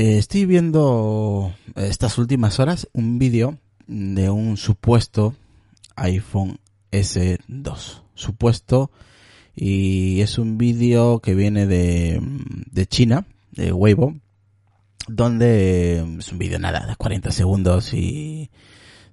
Eh, estoy viendo estas últimas horas un vídeo de un supuesto iPhone S2. Supuesto y es un vídeo que viene de, de China, de Weibo, donde es un vídeo nada, de 40 segundos y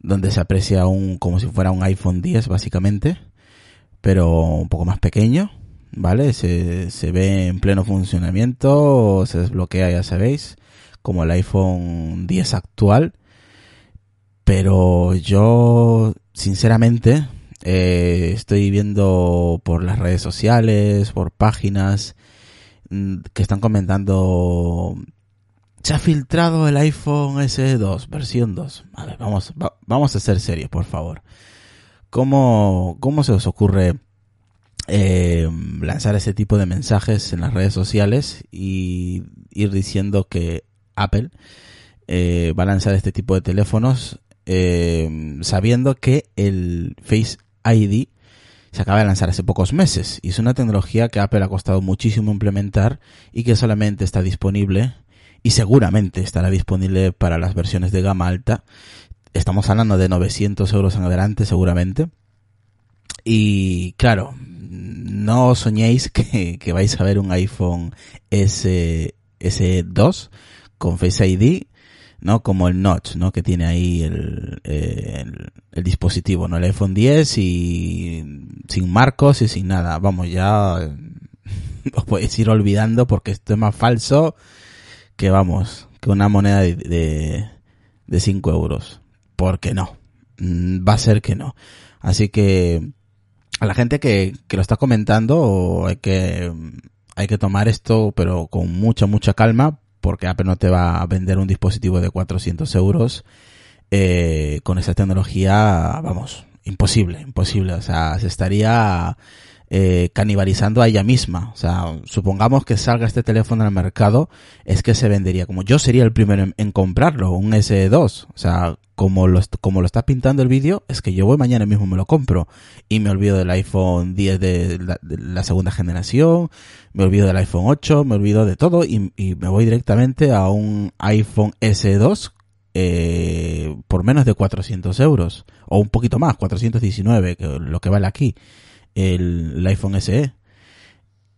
donde se aprecia un como si fuera un iPhone 10 básicamente, pero un poco más pequeño ¿vale? Se, se ve en pleno funcionamiento, se desbloquea, ya sabéis, como el iPhone 10 actual. Pero yo, sinceramente, eh, estoy viendo por las redes sociales, por páginas mm, que están comentando se ha filtrado el iPhone S2, versión 2. A vamos, vamos a ser serios, por favor. ¿Cómo, cómo se os ocurre eh, lanzar ese tipo de mensajes en las redes sociales y ir diciendo que Apple eh, va a lanzar este tipo de teléfonos eh, sabiendo que el Face ID se acaba de lanzar hace pocos meses y es una tecnología que Apple ha costado muchísimo implementar y que solamente está disponible y seguramente estará disponible para las versiones de gama alta. Estamos hablando de 900 euros en adelante seguramente. Y claro, no soñéis que, vais a ver un iPhone S, S2 con Face ID, ¿no? Como el notch, ¿no? Que tiene ahí el, el, dispositivo, ¿no? El iPhone 10 y sin marcos y sin nada. Vamos, ya os podéis ir olvidando porque esto es más falso que, vamos, que una moneda de, de, de 5 euros. Porque no. Mm, va a ser que no. Así que a la gente que, que lo está comentando hay que, hay que tomar esto, pero con mucha, mucha calma, porque Apple no te va a vender un dispositivo de 400 euros eh, con esa tecnología, vamos, imposible, imposible. O sea, se estaría eh, canibalizando a ella misma. O sea, supongamos que salga este teléfono al mercado, es que se vendería. Como yo sería el primero en, comprarlo, un S2. O sea, como lo, como lo está pintando el vídeo, es que yo voy mañana mismo me lo compro. Y me olvido del iPhone 10 de la, segunda generación, me olvido del iPhone 8, me olvido de todo y, me voy directamente a un iPhone S2 eh, por menos de 400 euros. O un poquito más, 419, que lo que vale aquí el, iPhone SE.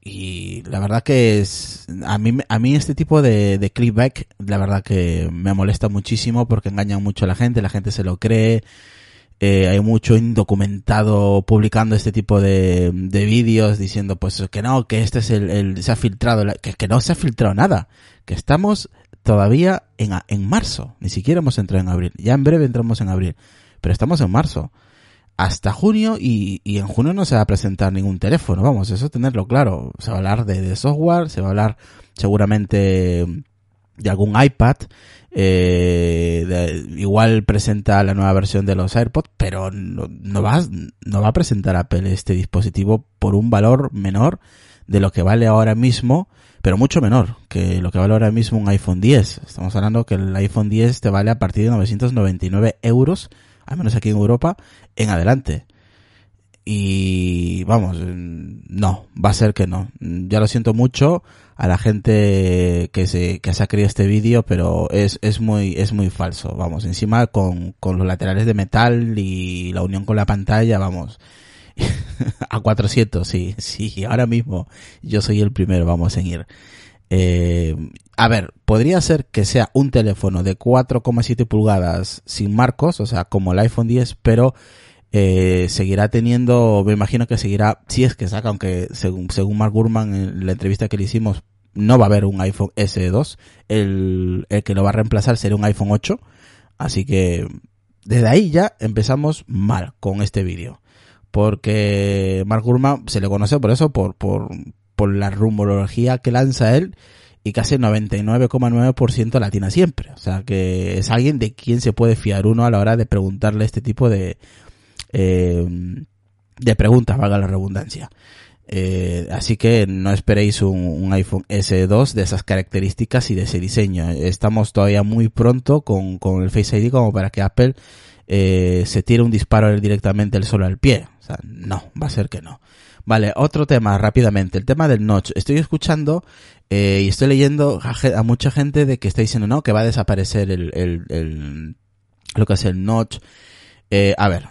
Y la verdad que es, a mí, a mí este tipo de, de clickback, la verdad que me molesta muchísimo porque engañan mucho a la gente, la gente se lo cree, eh, hay mucho indocumentado publicando este tipo de, de vídeos diciendo pues que no, que este es el, se ha filtrado, que, que no se ha filtrado nada, que estamos todavía en, en marzo, ni siquiera hemos entrado en abril, ya en breve entramos en abril, pero estamos en marzo hasta junio y, y, en junio no se va a presentar ningún teléfono, vamos, eso tenerlo claro. Se va a hablar de, software, se va a hablar seguramente de algún iPad, eh, igual presenta la nueva versión de los AirPods, pero no, no, va, no va a presentar Apple este dispositivo por un valor menor de lo que vale ahora mismo, pero mucho menor que lo que vale ahora mismo un iPhone 10. Estamos hablando que el iPhone 10 te vale a partir de 999 euros al menos aquí en Europa, en adelante. Y vamos, no, va a ser que no. Ya lo siento mucho a la gente que se, que creído este vídeo, pero es, es muy, es muy falso. Vamos, encima con, con los laterales de metal y la unión con la pantalla, vamos. a 400, sí, sí, ahora mismo yo soy el primero, vamos en ir. Eh, a ver, podría ser que sea un teléfono de 4,7 pulgadas sin marcos, o sea, como el iPhone 10, pero eh, seguirá teniendo, me imagino que seguirá, si es que saca, aunque según, según Mark Gurman en la entrevista que le hicimos, no va a haber un iPhone S2, el, el que lo va a reemplazar será un iPhone 8, así que desde ahí ya empezamos mal con este vídeo. Porque Mark Gurman se le conoce por eso, por, por, por la rumorología que lanza él y casi el 99,9% latina siempre. O sea que es alguien de quien se puede fiar uno a la hora de preguntarle este tipo de, eh, de preguntas, valga la redundancia. Eh, así que no esperéis un, iPhone S2 de esas características y de ese diseño. Estamos todavía muy pronto con, con el Face ID como para que Apple eh, se tire un disparo directamente el solo al pie. O sea, no, va a ser que no. Vale, otro tema rápidamente, el tema del notch. Estoy escuchando eh, y estoy leyendo a, mucha gente de que está diciendo no, que va a desaparecer el, lo que es el notch. Eh, a ver,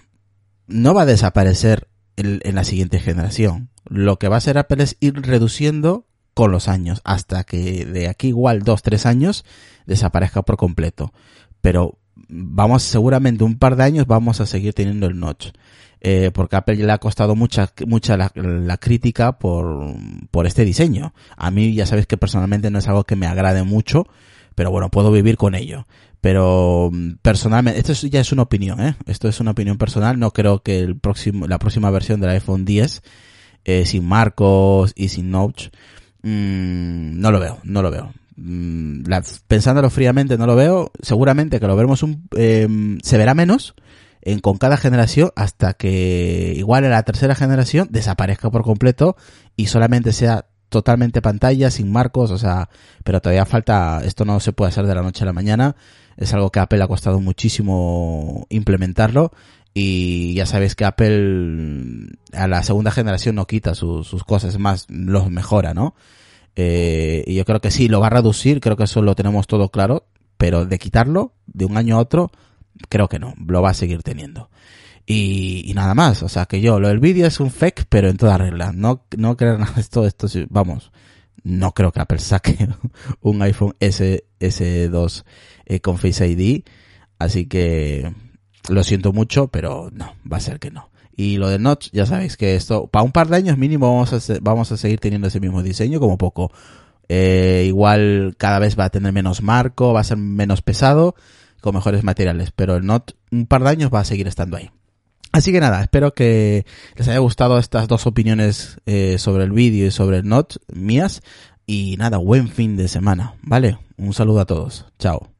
no va a desaparecer en la siguiente generación. Lo que va a hacer Apple es ir reduciendo con los años, hasta que de aquí igual dos, tres años desaparezca por completo. Pero vamos, seguramente un par de años vamos a seguir teniendo el notch. Eh, porque Apple le ha costado mucha, mucha la, la, crítica por, por este diseño. A mí ya sabes que personalmente no es algo que me agrade mucho, pero bueno, puedo vivir con ello. Pero mm, personalmente, esto ya es una opinión, ¿eh? Esto es una opinión personal. No creo que el próximo, la próxima versión del iPhone 10, eh, sin marcos y sin notch, mmm, no lo veo, no lo veo. Mm, pensándolo fríamente, no lo veo. Seguramente que lo veremos un, eh, se verá menos en, con cada generación hasta que igual en la tercera generación desaparezca por completo y solamente sea totalmente pantalla, sin marcos, o sea, pero todavía falta, esto no se puede hacer de la noche a la mañana, es algo que a Apple ha costado muchísimo implementarlo y ya sabéis que Apple a la segunda generación no quita sus cosas, más, los mejora, ¿no? Eh, y yo creo que sí, lo va a reducir, creo que eso lo tenemos todo claro, pero de quitarlo de un año a otro, creo que no, lo va a seguir teniendo. Y, nada más, o sea que yo, lo del vídeo es un fake, pero en toda regla. No, no creer nada de esto, esto vamos, no creo que Apple saque un iPhone S, S2 eh, con Face ID, así que lo siento mucho, pero no, va a ser que no. Y lo de Notch, ya sabéis que esto, para un par de años mínimo vamos a, vamos a seguir teniendo ese mismo diseño, como poco. Eh, igual cada vez va a tener menos marco, va a ser menos pesado, con mejores materiales, pero el Note un par de años va a seguir estando ahí. Así que nada, espero que les haya gustado estas dos opiniones eh, sobre el vídeo y sobre el Note mías. Y nada, buen fin de semana, ¿vale? Un saludo a todos. Chao.